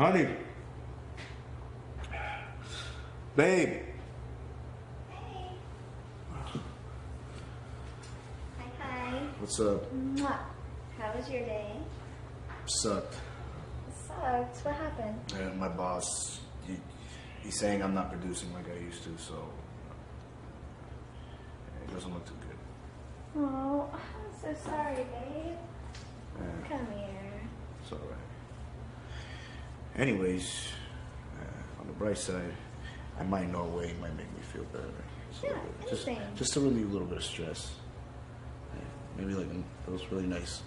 Honey. Babe. Hi, hi. What's up? Mwah. How was your day? Sucked. Sucked? What happened? Yeah, my boss, he, he's saying I'm not producing like I used to, so it doesn't look too good. Oh, I'm so sorry, babe. Yeah, Come here. it's all right. Anyways, uh, on the bright side, I might know a way it might make me feel better. Just Yeah, just, just to relieve a little bit of stress. Yeah, maybe like those really nice,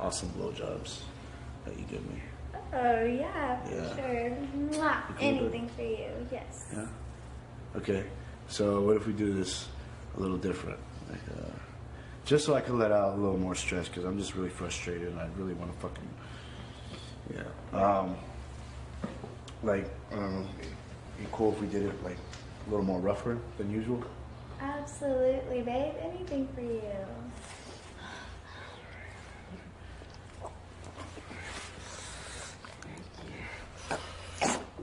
awesome blowjobs that you give me. Oh, yeah, for Yeah. sure. Mwah. Cool Anything for you, yes. Yeah. Okay. So what if we do this a little different? Like, uh, just so I can let out a little more stress because I'm just really frustrated and I really want to fucking. Yeah. Um. Like, um, be cool if we did it like a little more rougher than usual. Absolutely, babe. Anything for you.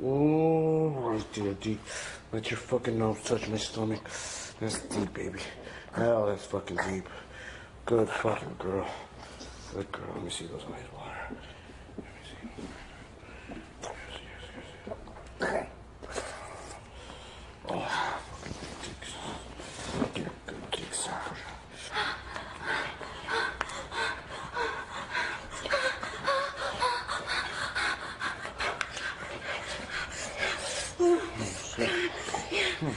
Oh, right there, deep. Let your fucking nose touch my stomach. That's deep, baby. Hell, that's fucking deep. Good fucking girl. Good girl. Let me see those eyes water. うん。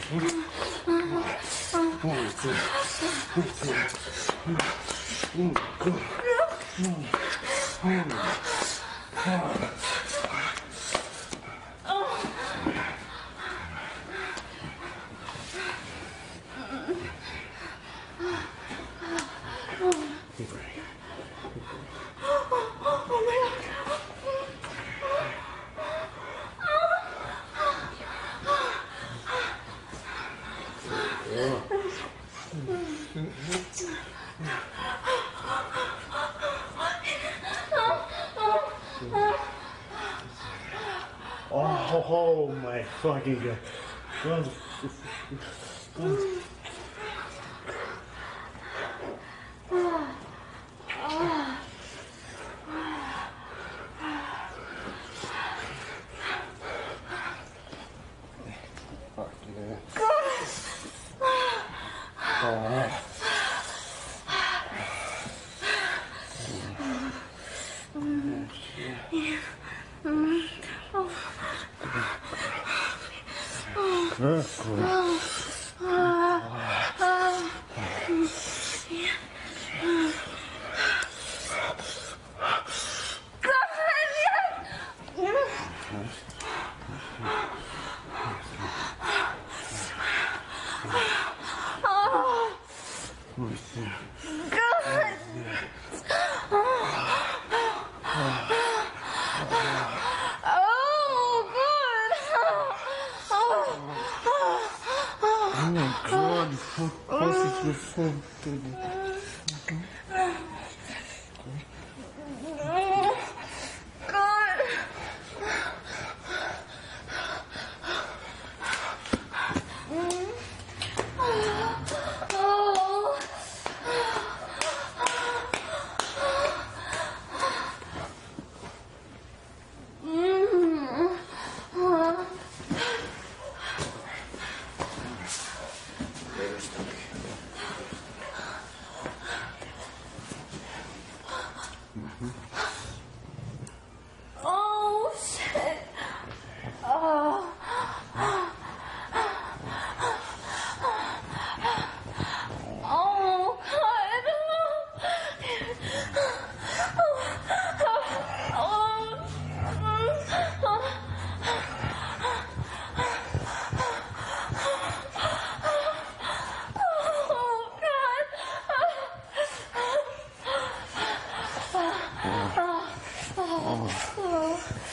Oh, oh my fucking god. Mm-hmm. Oh. Oh my god, fuck, pussy, you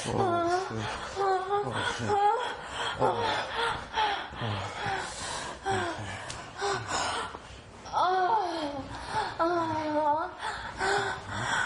어, 어, 어, 어, 어.